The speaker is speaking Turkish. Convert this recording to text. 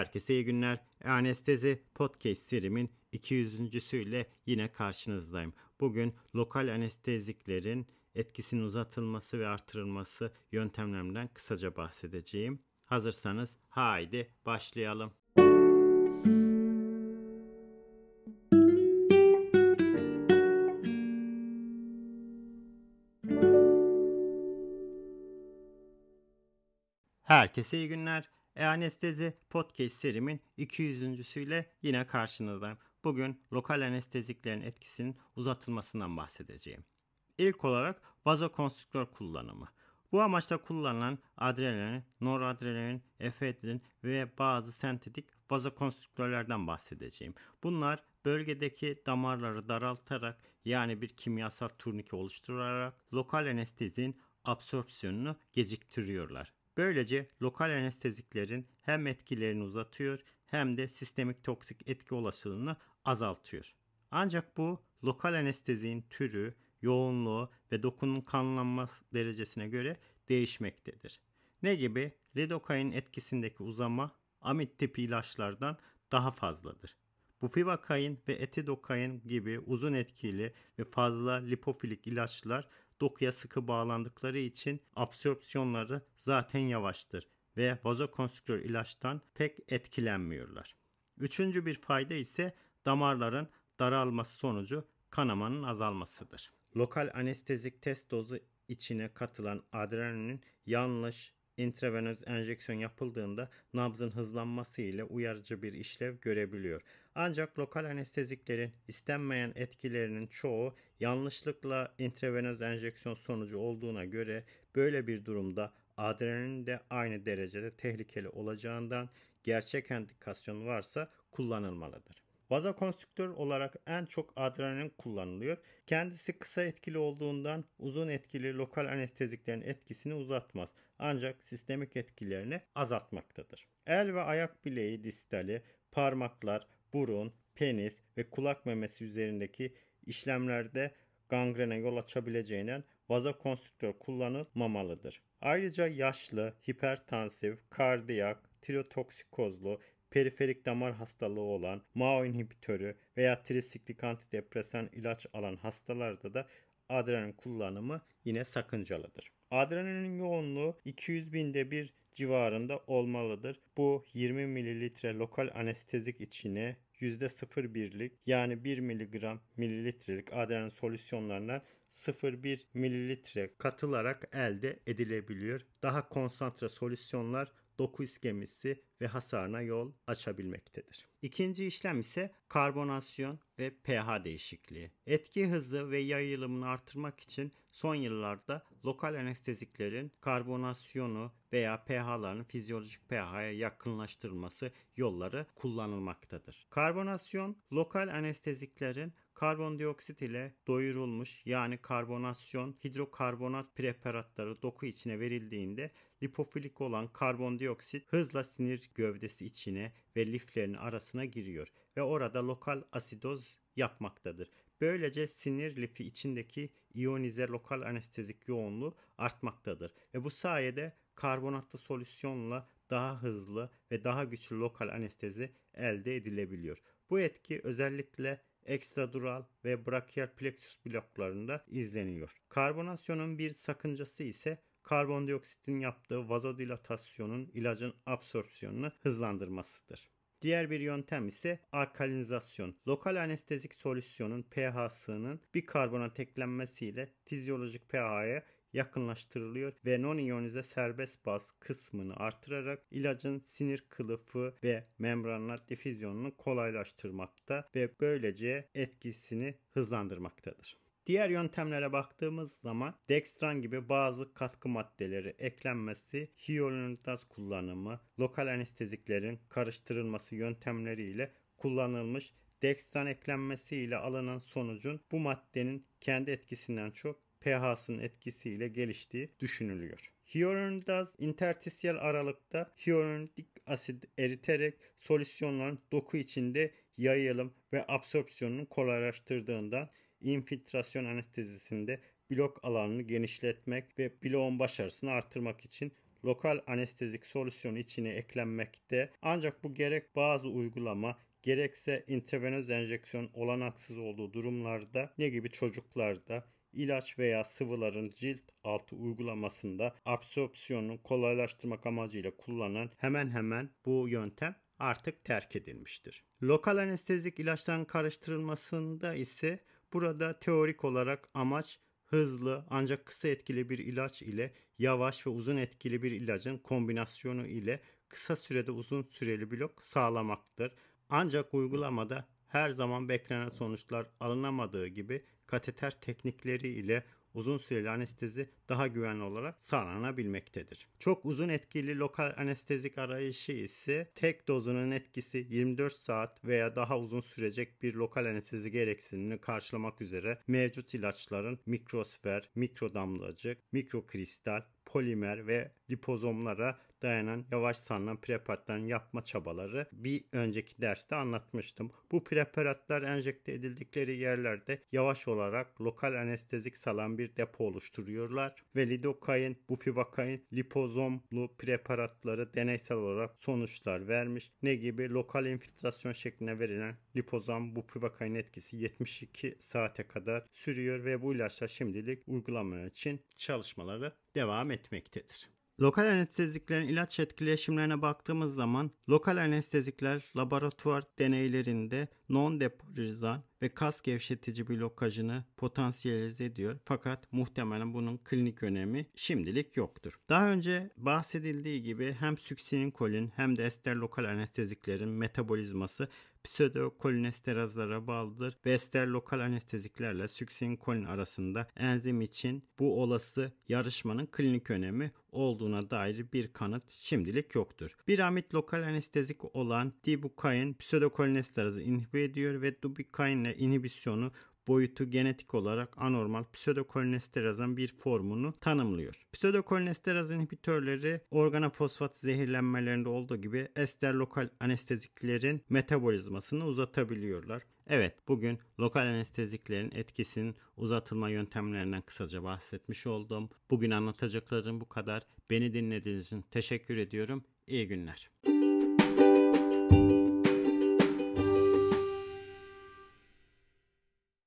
Herkese iyi günler. Anestezi Podcast serimin 200.süyle yine karşınızdayım. Bugün lokal anesteziklerin etkisinin uzatılması ve artırılması yöntemlerinden kısaca bahsedeceğim. Hazırsanız haydi başlayalım. Herkese iyi günler. E-Anestezi Podcast serimin 200.süyle yine karşınızdayım. Bugün lokal anesteziklerin etkisinin uzatılmasından bahsedeceğim. İlk olarak vazokonstrüktör kullanımı. Bu amaçla kullanılan adrenalin, noradrenalin, efedrin ve bazı sentetik vazokonstrüktörlerden bahsedeceğim. Bunlar bölgedeki damarları daraltarak yani bir kimyasal turnike oluşturarak lokal anestezinin absorpsiyonunu geciktiriyorlar. Böylece lokal anesteziklerin hem etkilerini uzatıyor hem de sistemik toksik etki olasılığını azaltıyor. Ancak bu lokal anesteziğin türü, yoğunluğu ve dokunun kanlanma derecesine göre değişmektedir. Ne gibi? Lidokain etkisindeki uzama amid tipi ilaçlardan daha fazladır. Bupivakain ve etidokain gibi uzun etkili ve fazla lipofilik ilaçlar dokuya sıkı bağlandıkları için absorpsiyonları zaten yavaştır ve vazokonstrüktör ilaçtan pek etkilenmiyorlar. Üçüncü bir fayda ise damarların daralması sonucu kanamanın azalmasıdır. Lokal anestezik test dozu içine katılan adrenalin yanlış intravenöz enjeksiyon yapıldığında nabzın hızlanması ile uyarıcı bir işlev görebiliyor. Ancak lokal anesteziklerin istenmeyen etkilerinin çoğu yanlışlıkla intravenöz enjeksiyon sonucu olduğuna göre böyle bir durumda adrenalin de aynı derecede tehlikeli olacağından gerçek indikasyon varsa kullanılmalıdır. Vazokonstrüktör olarak en çok adrenalin kullanılıyor. Kendisi kısa etkili olduğundan uzun etkili lokal anesteziklerin etkisini uzatmaz. Ancak sistemik etkilerini azaltmaktadır. El ve ayak bileği distali, parmaklar, burun, penis ve kulak memesi üzerindeki işlemlerde gangrene yol açabileceğinden vazokonstrüktör kullanılmamalıdır. Ayrıca yaşlı, hipertansif, kardiyak, tirotoksikozlu, periferik damar hastalığı olan, MAO inhibitörü veya trisiklik antidepresan ilaç alan hastalarda da adrenalin kullanımı yine sakıncalıdır. Adrenalin yoğunluğu 200 binde bir civarında olmalıdır. Bu 20 mililitre lokal anestezik içine %0,1'lik yani 1 mg mililitrelik adrenalin solüsyonlarına 0,1 mililitre katılarak elde edilebiliyor. Daha konsantre solüsyonlar doku iskemisi ve hasarına yol açabilmektedir. İkinci işlem ise karbonasyon ve pH değişikliği. Etki hızı ve yayılımını artırmak için son yıllarda lokal anesteziklerin karbonasyonu veya pH'ların fizyolojik pH'ya yakınlaştırılması yolları kullanılmaktadır. Karbonasyon lokal anesteziklerin karbondioksit ile doyurulmuş yani karbonasyon hidrokarbonat preparatları doku içine verildiğinde lipofilik olan karbondioksit hızla sinir gövdesi içine ve liflerin arasına giriyor ve orada lokal asidoz yapmaktadır. Böylece sinir lifi içindeki iyonize lokal anestezik yoğunluğu artmaktadır ve bu sayede karbonatlı solüsyonla daha hızlı ve daha güçlü lokal anestezi elde edilebiliyor. Bu etki özellikle ekstradural ve brachial plexus bloklarında izleniyor. Karbonasyonun bir sakıncası ise karbondioksitin yaptığı vazodilatasyonun ilacın absorpsiyonunu hızlandırmasıdır. Diğer bir yöntem ise alkalinizasyon. Lokal anestezik solüsyonun pH'sının bir karbonat eklenmesiyle fizyolojik pH'ya yakınlaştırılıyor ve non-iyonize serbest baz kısmını artırarak ilacın sinir kılıfı ve membranlar difüzyonunu kolaylaştırmakta ve böylece etkisini hızlandırmaktadır. Diğer yöntemlere baktığımız zaman dextran gibi bazı katkı maddeleri eklenmesi, hyaluronidaz kullanımı, lokal anesteziklerin karıştırılması yöntemleriyle kullanılmış dextran eklenmesiyle alınan sonucun bu maddenin kendi etkisinden çok pH'sının etkisiyle geliştiği düşünülüyor. Hyaluronidaz interstisyal aralıkta hyaluronik asit eriterek solüsyonların doku içinde yayılım ve absorpsiyonunu kolaylaştırdığından infiltrasyon anestezisinde blok alanını genişletmek ve bloğun başarısını artırmak için lokal anestezik solüsyonu içine eklenmekte. Ancak bu gerek bazı uygulama gerekse intravenöz enjeksiyon olanaksız olduğu durumlarda ne gibi çocuklarda ilaç veya sıvıların cilt altı uygulamasında absorpsiyonu kolaylaştırmak amacıyla kullanılan hemen hemen bu yöntem artık terk edilmiştir. Lokal anestezik ilaçların karıştırılmasında ise burada teorik olarak amaç hızlı ancak kısa etkili bir ilaç ile yavaş ve uzun etkili bir ilacın kombinasyonu ile kısa sürede uzun süreli blok sağlamaktır. Ancak uygulamada her zaman beklenen sonuçlar alınamadığı gibi kateter teknikleri ile uzun süreli anestezi daha güvenli olarak sağlanabilmektedir. Çok uzun etkili lokal anestezik arayışı ise tek dozunun etkisi 24 saat veya daha uzun sürecek bir lokal anestezi gereksinimini karşılamak üzere mevcut ilaçların mikrosfer, mikrodamlacık, mikrokristal, polimer ve lipozomlara dayanan yavaş salınan preparatların yapma çabaları bir önceki derste anlatmıştım. Bu preparatlar enjekte edildikleri yerlerde yavaş olarak lokal anestezik salan bir depo oluşturuyorlar ve lidokain, bupivakain, lipozomlu preparatları deneysel olarak sonuçlar vermiş. Ne gibi lokal infiltrasyon şeklinde verilen lipozom bupivakain etkisi 72 saate kadar sürüyor ve bu ilaçlar şimdilik uygulama için çalışmaları devam etmektedir. Lokal anesteziklerin ilaç etkileşimlerine baktığımız zaman lokal anestezikler laboratuvar deneylerinde non-depolarizan ve kas gevşetici blokajını potansiyelize ediyor. Fakat muhtemelen bunun klinik önemi şimdilik yoktur. Daha önce bahsedildiği gibi hem succinylkolin hem de ester lokal anesteziklerin metabolizması pseudokolinesterazlara bağlıdır ve ester lokal anesteziklerle succinylkolin arasında enzim için bu olası yarışmanın klinik önemi olduğuna dair bir kanıt şimdilik yoktur. Bir amit lokal anestezik olan dibukain pseudokolinesterazı inhibe ediyor ve dubikain ile inhibisyonu boyutu genetik olarak anormal pseudokolinesterazın bir formunu tanımlıyor. Pseudokolinesteraz inhibitörleri organofosfat zehirlenmelerinde olduğu gibi ester lokal anesteziklerin metabolizmasını uzatabiliyorlar. Evet, bugün lokal anesteziklerin etkisinin uzatılma yöntemlerinden kısaca bahsetmiş oldum. Bugün anlatacaklarım bu kadar. Beni dinlediğiniz için teşekkür ediyorum. İyi günler.